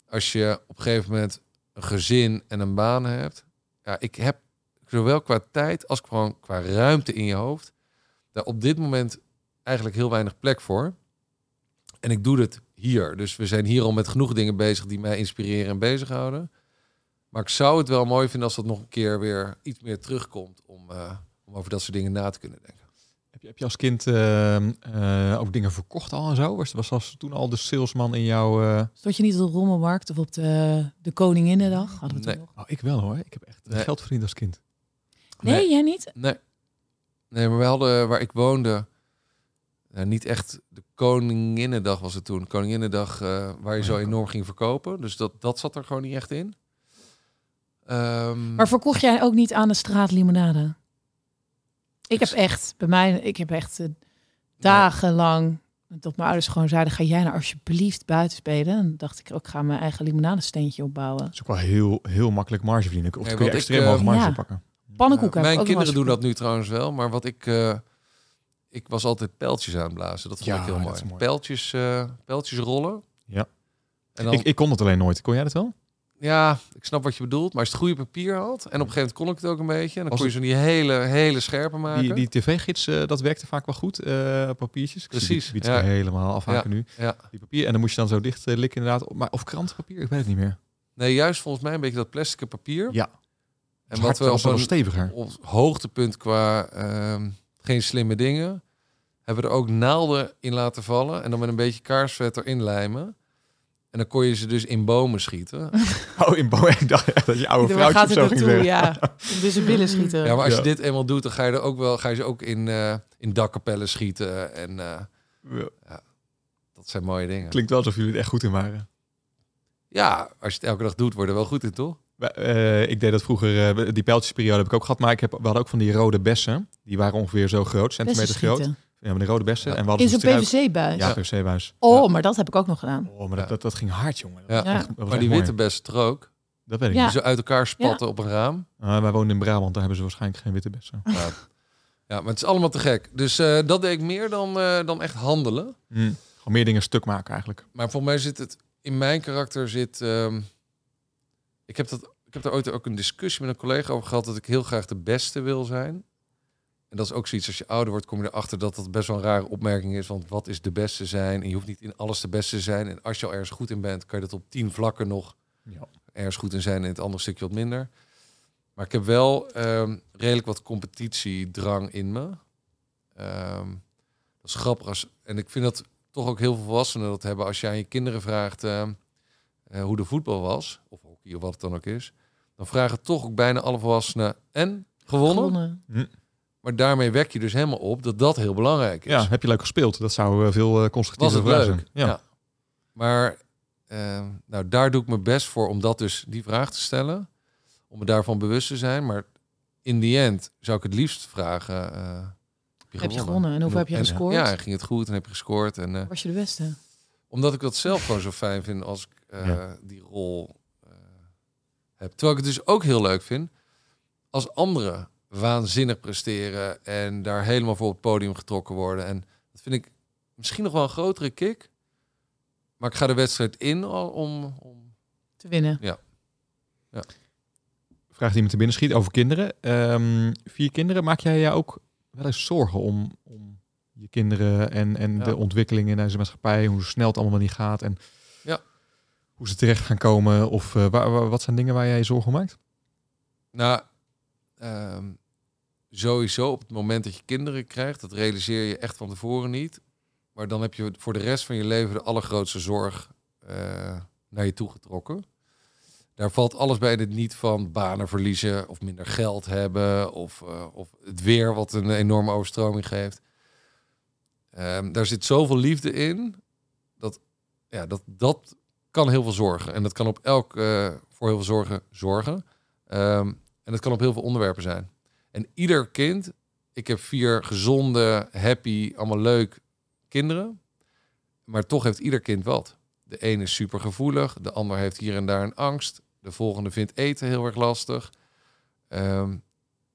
Als je op een gegeven moment een gezin en een baan hebt. Ja, ik heb zowel qua tijd als gewoon qua ruimte in je hoofd, daar op dit moment eigenlijk heel weinig plek voor. En ik doe het hier. Dus we zijn hier al met genoeg dingen bezig die mij inspireren en bezighouden. Maar ik zou het wel mooi vinden als dat nog een keer weer iets meer terugkomt om, eh, om over dat soort dingen na te kunnen denken. Heb je, heb je als kind eh, ook dingen verkocht al en zo? Was, was, was toen al de salesman in jouw... eh, Stond je niet op de Rommelmarkt of op de, de Koninginnedag? Hadden we Nee. toen nog? Oh, ik wel hoor. Ik heb echt eh, Nee. geld verdiend als kind. Nee, jij niet? Nee. Nee, maar we hadden waar ik woonde, nou, niet echt de Koninginnedag was het toen. Koninginnedag eh, waar je zo Oh ja. enorm ging verkopen. Dus dat, dat zat er gewoon niet echt in. Ehm, Maar verkocht jij ook niet aan de straat limonade? Ik heb Ik- echt, bij mij, ik heb echt eh, dagenlang, tot mijn ouders gewoon zeiden, ga jij nou alsjeblieft buiten spelen? En dacht ik ook, ga mijn eigen limonadesteentje opbouwen. Dat is ook wel heel, heel makkelijk marge verdienen. Of Nee, kun je extreem hoge eh, marge Ja. pakken. Pannenkoeken Mijn kinderen doen dat nu trouwens wel, maar wat ik, eh, ik was altijd pijltjes aanblazen. Dat vond Ja, ik heel dat mooi. mooi. Pijltjes, eh, pijltjes rollen. Ja. En dan, Ik, ik kon het alleen nooit. Kon jij dat wel? Ja, ik snap wat je bedoelt, maar als je het goede papier had en op een gegeven moment kon ik het ook een beetje, en dan Als kon je zo die hele, hele scherpe maken. Die, die tv-gids, eh, dat werkte vaak wel goed. eh, papiertjes. Ik Precies, die- die ja. helemaal afhaken nu. Ja. Die papier. En dan moest je dan zo dicht eh, likken inderdaad. Maar, of krantenpapier, ik weet het niet meer. Nee, juist volgens mij een beetje dat plastic papier. Ja. En wat we op een steviger. op hoogtepunt qua ehm, geen slimme dingen, hebben we er ook naalden in laten vallen en dan met een beetje kaarsvet erin lijmen. En dan kon je ze dus in bomen schieten. Oh, in Bo ik dacht dat je oude vrouwtje gaat zo ging zeggen. Ja, dus billen schieten. Ja, maar als Ja. je dit eenmaal doet, dan ga je er ook wel, ga je ze ook in, eh, in dakkapellen schieten. En eh, Ja. dat zijn mooie dingen. Klinkt wel alsof jullie er echt goed in waren. Ja, als je het elke dag doet, word je er wel goed in, toch? Eh, ik deed dat vroeger, eh, die pijltjesperiode heb ik ook gehad, maar ik heb, we hadden ook van die rode bessen. Die waren ongeveer zo groot, centimeter groot. Ja, maar die rode bessen. Ja. En we hadden In zo'n struik- PVC-buis. Ja, PVC-buis. Oh, maar dat heb ik ook nog gedaan. Oh, maar dat, Ja. dat, dat ging hard, jongen. Dat Ja. echt- dat Maar die witte best er ook. Dat weet ik Ja. niet. Die zo uit elkaar spatten op een raam. Ah, wij wonen in Brabant, daar hebben ze waarschijnlijk geen witte bessen. Ja. ja, maar het is allemaal te gek. Dus eh, dat deed ik meer dan, eh, dan echt handelen. Hm. Gewoon meer dingen stuk maken eigenlijk. Maar voor mij zit het in mijn karakter zit. ehm, ik heb dat. Ik heb daar ooit ook een discussie met een collega over gehad dat ik heel graag de beste wil zijn. En dat is ook zoiets als je ouder wordt, kom je erachter dat dat best wel een rare opmerking is. Want wat is de beste zijn? En je hoeft niet in alles de beste te zijn. En als je al ergens goed in bent, kan je dat op tien vlakken nog Ja. ergens goed in zijn en in het andere stukje wat minder. Maar ik heb wel ehm, redelijk wat competitiedrang in me. Ehm, dat is grappig. Als, en ik vind dat toch ook heel veel volwassenen dat hebben. Als je aan je kinderen vraagt ehm, eh, hoe de voetbal was, of hockey of wat het dan ook is, dan vragen toch ook bijna alle volwassenen en gewonnen. Gewonnen. Maar daarmee wek je dus helemaal op dat dat heel belangrijk is. ja, heb je leuk gespeeld? Dat zou eh, veel eh was constructiever het vraag leuk. zijn. Ja. Maar eh, nou, daar doe ik mijn best voor om dat dus die vraag te stellen. Om me daarvan bewust te zijn. Maar in die end zou ik het liefst vragen. eh, Heb je gewonnen? En hoeveel heb je En- gescoord? Ja, ging het goed en heb je gescoord. En, eh, Was je de beste? omdat ik dat zelf gewoon zo fijn vind als ik eh, Ja. die rol eh, heb. Terwijl ik het dus ook heel leuk vind als anderen waanzinnig presteren en daar helemaal voor op het podium getrokken worden. En dat vind ik misschien nog wel een grotere kick. Maar ik ga de wedstrijd in al om. om Te winnen. Vraag die me te binnen schiet over kinderen. Ehm, vier kinderen, maak jij je ook wel eens zorgen om, om je kinderen en, en Ja. de ontwikkeling in deze maatschappij, hoe snel het allemaal niet gaat en Ja. hoe ze terecht gaan komen? Of eh, waar, waar- wat zijn dingen waar jij je zorgen om maakt? nou, ehm, sowieso op het moment dat je kinderen krijgt, dat realiseer je echt van tevoren niet. Maar dan heb je voor de rest van je leven de allergrootste zorg eh, naar je toe getrokken. Daar valt alles bij het niet van banen verliezen of minder geld hebben of, eh, of het weer wat een enorme overstroming geeft. Ehm, daar zit zoveel liefde in dat, ja, dat dat kan heel veel zorgen. En dat kan op elk eh, voor heel veel zorgen zorgen. Ehm, en dat kan op heel veel onderwerpen zijn. En ieder kind, ik heb vier gezonde, happy, allemaal leuk kinderen. Maar toch heeft ieder kind wat. De ene is super gevoelig, de ander heeft hier en daar een angst. De volgende vindt eten heel erg lastig. Ehm,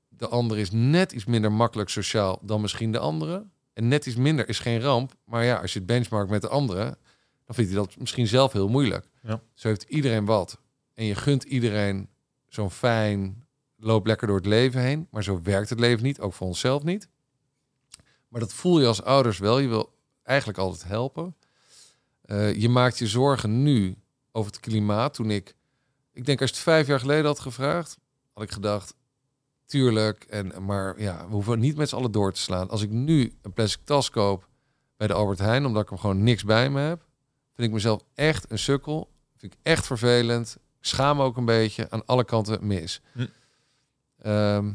de andere is net iets minder makkelijk sociaal dan misschien de andere. En net iets minder is geen ramp. Maar ja, als je het benchmarkt met de andere, dan vindt hij dat misschien zelf heel moeilijk. Ja. Zo heeft iedereen wat. En je gunt iedereen zo'n fijn, loop lekker door het leven heen. Maar zo werkt het leven niet, ook voor onszelf niet. Maar dat voel je als ouders wel. Je wil eigenlijk altijd helpen. Eh, je maakt je zorgen nu over het klimaat. Toen ik, ik denk als je het vijf jaar geleden had gevraagd, had ik gedacht, tuurlijk. En, maar ja, we hoeven niet met z'n allen door te slaan. Als ik nu een plastic tas koop bij de Albert Heijn, omdat ik er gewoon niks bij me heb, vind ik mezelf echt een sukkel. Vind ik echt vervelend. Ik schaam me ook een beetje aan alle kanten mis. Hm. Ehm,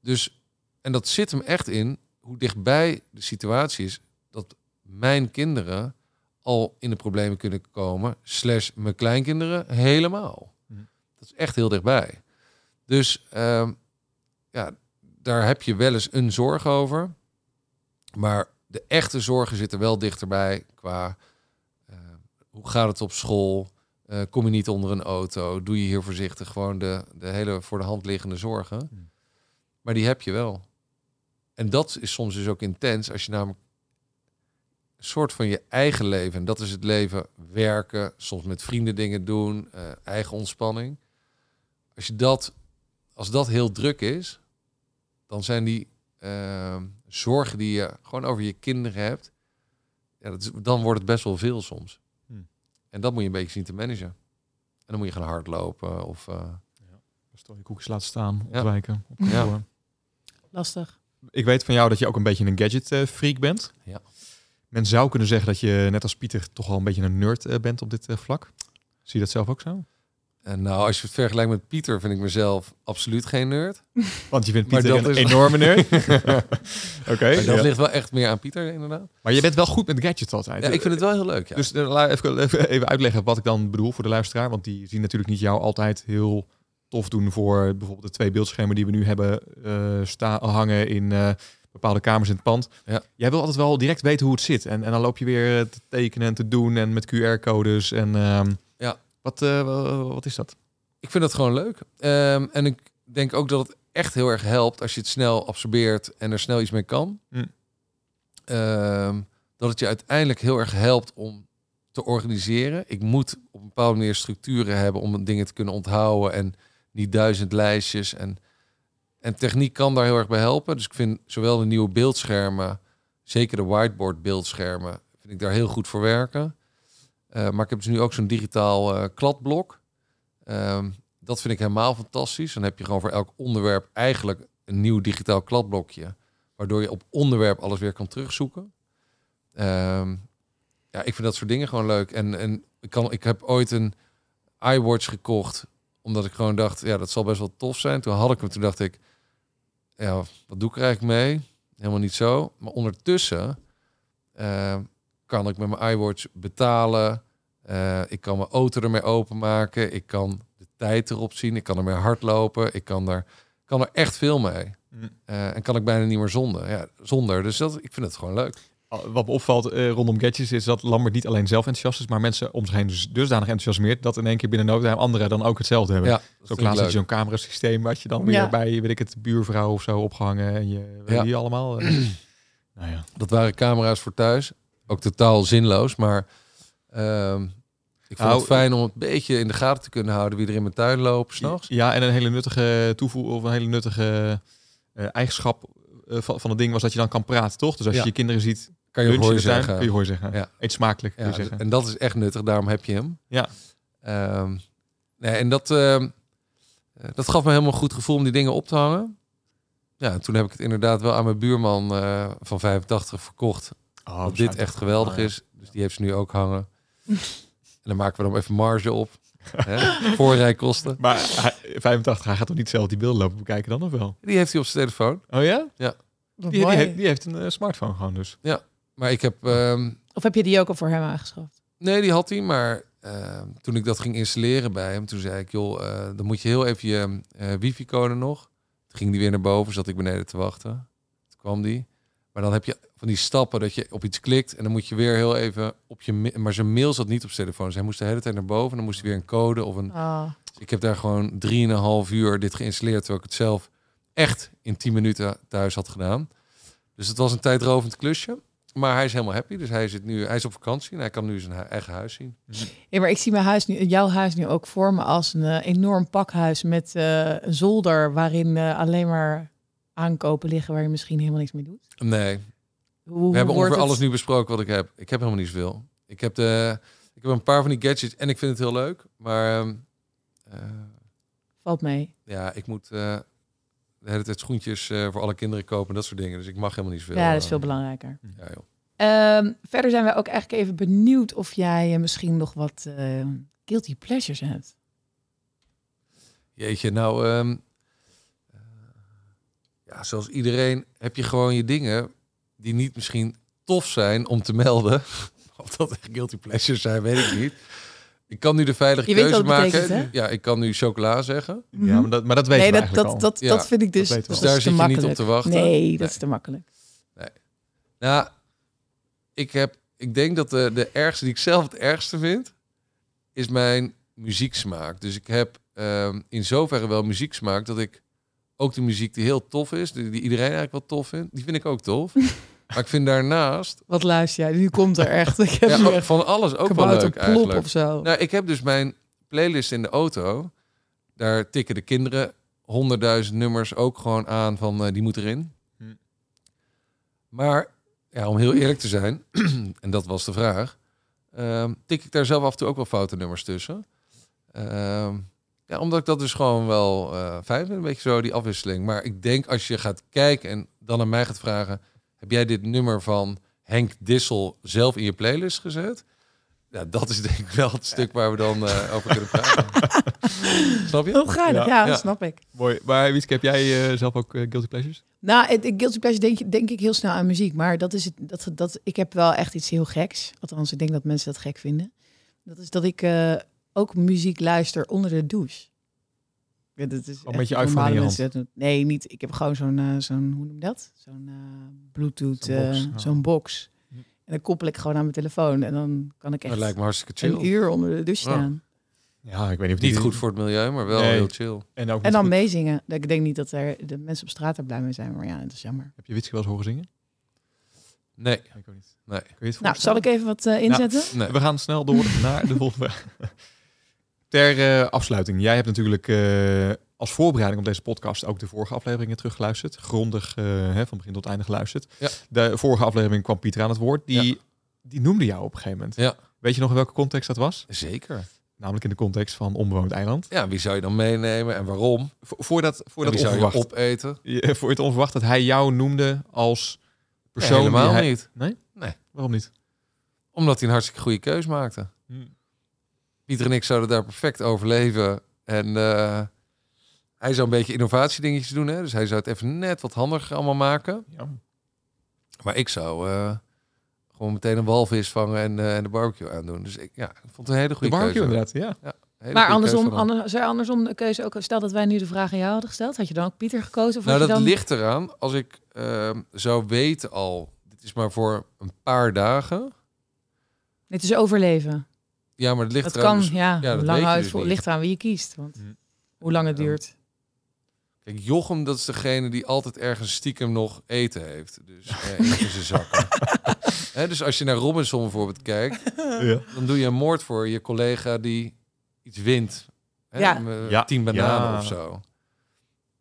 dus, en dat zit hem echt in hoe dichtbij de situatie is dat mijn kinderen al in de problemen kunnen komen, slash mijn kleinkinderen helemaal. Hm. Dat is echt heel dichtbij. Dus ehm, ja, daar heb je wel eens een zorg over. Maar de echte zorgen zitten wel dichterbij qua eh, hoe gaat het op school? Eh, kom je niet onder een auto? Doe je hier voorzichtig gewoon de, de hele voor de hand liggende zorgen? Hmm. Maar die heb je wel. En dat is soms dus ook intens als je namelijk een soort van je eigen leven, en dat is het leven werken, soms met vrienden dingen doen, eh, eigen ontspanning. Als je dat, als dat heel druk is, dan zijn die eh, zorgen die je gewoon over je kinderen hebt, ja, dat is, dan wordt het best wel veel soms. En dat moet je een beetje zien te managen. dan moet je gaan hardlopen of... eh, Stel je koekjes laten staan, Ja. opwijken. Op Ja. Lastig. Ik weet van jou dat je ook een beetje een gadget eh, freak bent. Ja. Men zou kunnen zeggen dat je net als Pieter toch wel een beetje een nerd eh, bent op dit eh, vlak. Zie je dat zelf ook zo? En nou, als je het vergelijkt met Pieter, vind ik mezelf absoluut geen nerd. Want je vindt Pieter een is- enorme nerd. Oké. Dat ja. ligt wel echt meer aan Pieter, inderdaad. Maar je bent wel goed met gadgets altijd. Ja, ik vind het wel heel leuk, ja. Dus eh, laat even, even, uitleggen wat ik dan bedoel voor de luisteraar. Want die zien natuurlijk niet jou altijd heel tof doen voor bijvoorbeeld de twee beeldschermen die we nu hebben eh staan hangen in eh, bepaalde kamers in het pand. Ja. Jij wil altijd wel direct weten hoe het zit. En, en dan loop je weer te tekenen en te doen en met QR-codes. En ehm, Ja. Wat, eh, wa- wat is dat? Ik vind dat gewoon leuk. Ehm, en ik denk ook dat het echt heel erg helpt als je het snel absorbeert en er snel iets mee kan. Hm. Ehm, dat het je uiteindelijk heel erg helpt om te organiseren. Ik moet op een bepaalde manier structuren hebben om dingen te kunnen onthouden en niet duizend lijstjes. En, en techniek kan daar heel erg bij helpen. Dus ik vind zowel de nieuwe beeldschermen, zeker de whiteboard beeldschermen, vind ik daar heel goed voor werken. Eh, maar ik heb dus nu ook zo'n digitaal eh, kladblok. Ehm, dat vind ik helemaal fantastisch. Dan heb je gewoon voor elk onderwerp eigenlijk een nieuw digitaal kladblokje. Waardoor je op onderwerp alles weer kan terugzoeken. Ehm, ja, ik vind dat soort dingen gewoon leuk. En, en ik, kan, ik heb ooit een iWatch gekocht. Omdat ik gewoon dacht, ja, dat zal best wel tof zijn. Toen had ik hem, toen dacht ik, ja, wat doe ik er eigenlijk mee? Helemaal niet zo. Maar ondertussen eh, kan ik met mijn iWatch betalen. Eh, ik kan mijn auto ermee openmaken. Ik kan de tijd erop zien. Ik kan ermee hardlopen. Ik kan er, kan er echt veel mee. Mm. Eh, en kan ik bijna niet meer zonder. Ja, zonder. Dus dat, ik vind het gewoon leuk. Wat me opvalt eh, rondom gadgets is dat Lambert niet alleen zelf enthousiast is, maar mensen om zich heen dus dusdanig enthousiasmeert dat in één keer binnen no time anderen dan ook hetzelfde hebben. Ja, Zo je zo'n camerasysteem wat je dan weer Ja. bij, weet ik het, buurvrouw of zo opgehangen en je weet Ja. je allemaal. nou ja. Dat waren camera's voor thuis. Ook totaal zinloos. Maar ehm, ik vond Nou, het fijn om het een beetje in de gaten te kunnen houden wie er in mijn tuin loopt s'nachts. Ja, en een hele nuttige toevoeging of een hele nuttige eh, eigenschap eh, van, van het ding was dat je dan kan praten, toch? Dus als Ja. je je kinderen ziet Kan je hoor tuin, zeggen. kun je hoor zeggen. Ja. Eet smakelijk, kun Ja, je zeggen. en dat is echt nuttig, daarom heb je hem. Ja. Ehm, nee, en dat, ehm, eh, dat gaf me helemaal een goed gevoel om die dingen op te hangen. Ja, en toen heb ik het inderdaad wel aan mijn buurman van 85 verkocht. Oh, dat dit echt geweldig Oh, ja. is. Dus die heeft ze nu ook hangen. en dan maken we dan even marge op. Hè? Voorrijkosten. Maar hij, 85, hij gaat toch niet zelf die beelden lopen bekijken dan of wel? Die heeft hij op zijn telefoon. Oh ja? Wat Die, die, heeft, die heeft een eh, smartphone gewoon dus. Maar ik heb... ehm, Of heb je die ook al voor hem aangeschaft? Nee, die had hij, maar eh, toen ik dat ging installeren bij hem, toen zei ik, joh, eh, dan moet je heel even je eh, wifi-code nog. Toen ging die weer naar boven, zat ik beneden te wachten. Toen kwam die. Maar dan heb je van die stappen dat je op iets klikt en dan moet je weer heel even op je... ma- Maar zijn mail zat niet op zijn telefoon, dus hij moest de hele tijd naar boven. En dan moest hij weer een code of een... Oh. Dus ik heb daar gewoon drieënhalf uur dit geïnstalleerd, terwijl ik het zelf echt in 10 minuten thuis had gedaan. Dus het was een tijdrovend klusje. Maar hij is helemaal happy, dus hij, zit nu, hij is op vakantie en hij kan nu zijn hu- eigen huis zien. Ja, maar ik zie mijn huis nu, jouw huis nu ook voor me als een eh, enorm pakhuis met eh, een zolder waarin eh, alleen maar aankopen liggen waar je misschien helemaal niks mee doet. Nee, Hoe, we hebben ongeveer het- alles nu besproken wat ik heb. Ik heb helemaal niet zoveel. Ik heb, de, ik heb een paar van die gadgets en ik vind het heel leuk. Maar eh, Valt mee. ja, ik moet eh, de hele tijd schoentjes eh, voor alle kinderen kopen en dat soort dingen. Dus ik mag helemaal niet zoveel. ja, dat is veel belangrijker. Ja, joh. Ehm, verder zijn wij ook eigenlijk even benieuwd of jij misschien nog wat guilty pleasures hebt. Jeetje, nou, ehm, eh, ja, zoals iedereen heb je gewoon je dingen die niet misschien tof zijn om te melden. Of dat echt guilty pleasures zijn, weet ik niet. Ik kan nu de veilige Je weet keuze wat het maken. betekent, Ja, ik kan nu chocola zeggen. Ja, maar dat, maar dat weten nee, we dat, eigenlijk dat, al. dat, Ja, dat vind ik dus, dat Dus daar zit je niet op te wachten? Nee, dat Nee. is te makkelijk. Nou, ik, heb, ik denk dat de, de ergste die ik zelf het ergste vind, is mijn muzieksmaak. Dus ik heb ehm, in zoverre wel muzieksmaak dat ik ook de muziek die heel tof is, die, die iedereen eigenlijk wel tof vindt, die vind ik ook tof. maar ik vind daarnaast Wat luister jij? Nu komt er echt. Ik heb ja, van alles ook wel leuk plop eigenlijk. of zo. Nou, ik heb dus mijn playlist in de auto. Daar tikken de kinderen honderdduizend nummers ook gewoon aan van eh, die moet erin. Hm. Maar ja, om heel eerlijk te zijn, en dat was de vraag, ehm, tik ik daar zelf af en toe ook wel foute nummers tussen. Ehm, ja, omdat ik dat dus gewoon wel eh, fijn vind, een beetje zo die afwisseling. Maar ik denk als je gaat kijken en dan aan mij gaat vragen... heb jij dit nummer van Henk Dissel zelf in je playlist gezet? Ja, dat is denk ik wel het stuk waar we dan eh, over kunnen praten. Snap je? Heel geinig, Ja. ja, dat Ja. snap ik. Mooi. Maar Wietske, heb jij eh, zelf ook guilty pleasures? Nou, het, het guilty pleasure denk, denk ik heel snel aan muziek. Maar dat is het, dat, dat, ik heb wel echt iets heel geks. Althans, ik denk dat mensen dat gek vinden. Dat is dat ik eh, ook muziek luister onder de douche. Ja, dat is echt met je iPhone in je dat. Nee, niet. Ik heb gewoon zo'n, eh, zo'n hoe noem je dat? Zo'n eh, Bluetooth, Zo'n box, eh, zo'n box. En dan koppel ik gewoon aan mijn telefoon. En dan kan ik Dat echt lijkt me hartstikke chill. een uur onder de douche Ja. staan. Ja, ik weet niet of Niet die- goed voor het milieu, maar wel Nee. heel chill. En, ook En niet dan goed- meezingen. Dat- Ik denk niet dat er de mensen op straat er blij mee zijn. Maar ja, dat is jammer. Heb je Wietske wel eens horen zingen? Nee, Ik ook niet. Nee. Kun je het Nou, zal ik even wat inzetten? nee. We gaan snel door naar de volgende. Ter eh, afsluiting. Jij hebt natuurlijk eh, als voorbereiding op deze podcast ook de vorige afleveringen teruggeluisterd. Grondig eh, hè, van begin tot einde geluisterd. Ja. De vorige aflevering kwam Pieter aan het woord. Die, Ja. die noemde jou op een gegeven moment. Ja. Weet je nog in welke context dat was? Zeker. Namelijk in de context van onbewoond eiland. Ja, wie zou je dan meenemen en waarom? Vo- Voordat, voordat wie zou je onverwacht, opeten? je, voor het onverwacht dat hij jou noemde als persoon. Helemaal die hij- niet. Nee? Nee. Waarom niet? Omdat hij een hartstikke goede keus maakte. Pieter en ik zouden daar perfect overleven. En eh, hij zou een beetje innovatiedingetjes doen. Hè? Dus hij zou het even net wat handiger allemaal maken. Ja. Maar ik zou eh, gewoon meteen een walvis vangen en, eh, en de barbecue aandoen. Dus ik, ja, ik vond het een hele De goede barbecue keuze. inderdaad, ja. Hele Maar andersom, zou andersom de keuze ook... Stel dat wij nu de vraag aan jou hadden gesteld. Had je dan ook Pieter gekozen? Of Nou, dat dan... ligt eraan. Als ik ehm, zou weten al, dit is maar voor een paar dagen. Dit is overleven. Ja, maar het ligt Dat eraan. kan, dus- ja. dat hoe weet lang je uit dus ligt aan wie je kiest. Want Hm. hoe lang het Ja. duurt. Kijk, Jochem, dat is degene die altijd ergens stiekem nog eten heeft. Dus eh, in zijn zakken. Hè, dus als je naar Robinson bijvoorbeeld kijkt, ja. dan doe je een moord voor je collega die iets wint. Hè, Ja. met Ja, Tien bananen ja. of zo.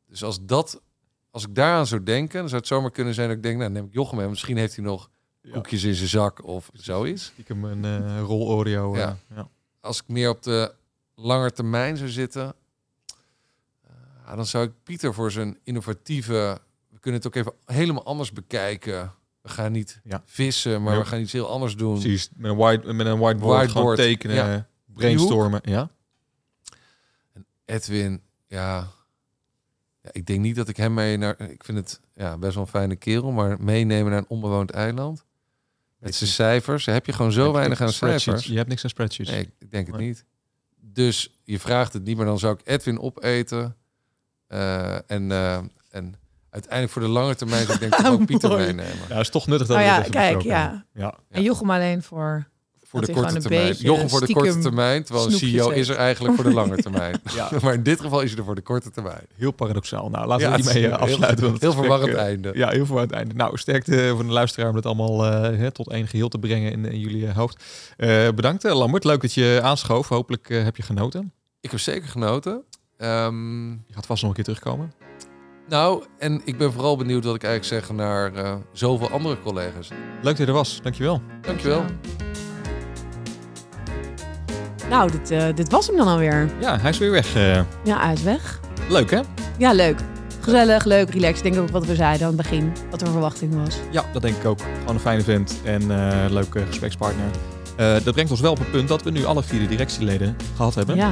Dus als dat, als ik daaraan zou denken, dan zou het zomaar kunnen zijn dat ik denk, nou neem ik Jochem mee. Misschien heeft hij nog Ja. Koekjes in zijn zak of zoiets. Stiekem een eh, rol Oreo. eh, Ja. Als ik meer op de lange termijn zou zitten, eh, dan zou ik Pieter voor zijn innovatieve. We kunnen het ook even helemaal anders bekijken. We gaan niet Ja. vissen, maar Ja. we gaan iets heel anders doen. Precies, met een, white, met een whiteboard, Whiteboard, tekenen, ja. brainstormen. Ja? Edwin, ja. ja. Ik denk niet dat ik hem mee naar. Ik vind het ja, best wel een fijne kerel, maar meenemen naar een onbewoond eiland. Met zijn cijfers. Heb je gewoon zo Heb weinig aan spreadsheets? cijfers? Je hebt niks aan spreadsheets. Nee, ik- denk het Nee. niet. Dus je vraagt het niet, maar dan zou ik Edwin opeten. Eh, en, eh, en uiteindelijk voor de lange termijn zou ik denk ik ook Pieter meenemen. Ja, is toch nuttig dat Oh we ja, kijk, ja. ja. En Jochem alleen voor... Voor Dat de korte termijn. Jochem voor de korte termijn, terwijl een CEO is er eigenlijk voor de lange termijn. Ja. maar in dit geval is hij er voor de korte termijn. Heel paradoxaal. Nou, laten Ja, we die het mee is eh, heel- afsluiten. Heel gesprek, verwarrend eh, einde. Ja, heel verwarrend einde. Nou, sterkte voor de luisteraar om het allemaal eh, hè, tot één geheel te brengen in, in jullie hoofd. Eh, bedankt, eh, Lambert. Leuk dat je aanschoof. Hopelijk eh, heb je genoten. Ik heb zeker genoten. Ehm, Je gaat vast nog een keer terugkomen. nou, en ik ben vooral benieuwd wat ik eigenlijk zeg naar eh, zoveel andere collega's. Leuk dat je er was. Dankjewel. Dankjewel. Nou, dit, eh, dit was hem dan alweer. Ja, hij is weer weg. eh. Ja, hij is weg. leuk, hè? Ja, leuk. Gezellig, leuk, relaxed. Ik denk ook wat we zeiden aan het begin. Wat er verwachting was. Ja, dat denk ik ook. Gewoon een fijne vent en eh leuke gesprekspartner. Eh, dat brengt ons wel op het punt dat we nu alle vier de directieleden gehad hebben. Ja,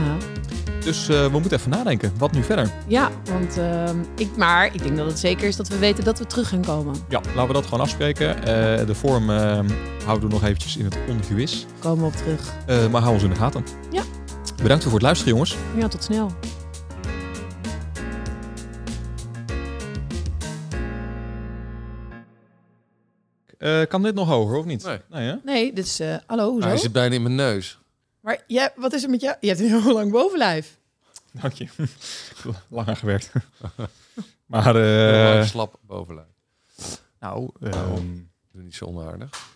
Dus eh, we moeten even nadenken. Wat nu verder? ja want ehm, ik, maar ik denk dat het zeker is dat we weten dat we terug gaan komen. Ja, laten we dat gewoon afspreken. Eh, de vorm eh, houden we nog eventjes in het ongewis. Komen we op terug. Eh, maar hou ons in de gaten. Ja. Bedankt voor het luisteren, jongens. Ja, tot snel. Eh, kan dit nog hoger, of niet? Nee. Nee, hè? Nee, dit is... eh, hallo, hoezo? hij zit bijna in mijn neus. Maar jij, wat is er met jou? Je hebt een heel lang bovenlijf. Dank je. Lang aan gewerkt. maar, eh slap bovenlijf. nou... ehm, Doe niet zo onaardig.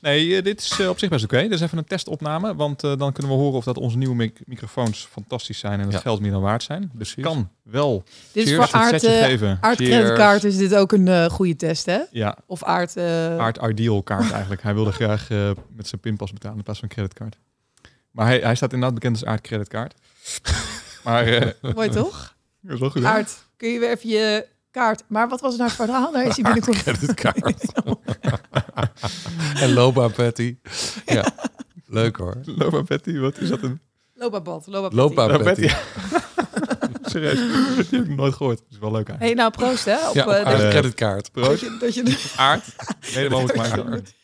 Nee, eh, dit is eh, op zich best oké. Dit is even een testopname, want eh, dan kunnen we horen of dat onze nieuwe mic- microfoons fantastisch zijn en het Ja. geld meer dan waard zijn. Dus Precies. kan wel. Dit is voor Aard, geven. Aard. Creditcard is dit ook een eh, goede test, hè? Ja, Of Aard... eh, Aard Ideal kaart eigenlijk. Hij wilde graag eh, met zijn pinpas betalen in plaats van creditcard. Maar hij, hij staat inderdaad bekend als Aard Creditcard. maar eh, Mooi toch? dat is wel goed. Aard, kun je weer even je kaart... Maar wat was het nou verhaal? Daar is hij binnenkort... Creditcard. en lopa patty. Ja, leuk hoor. Lopa Betty, wat is dat een... Loopbad. Lopa Lopa patty. Betty. Serieus, die heb ik nooit gehoord. Dat is wel leuk eigenlijk. hey, nou proost hè. Op, Ja, eh, Aard dat, Eh, creditcard. dat je, dat je Aard, gemaakt door Aard.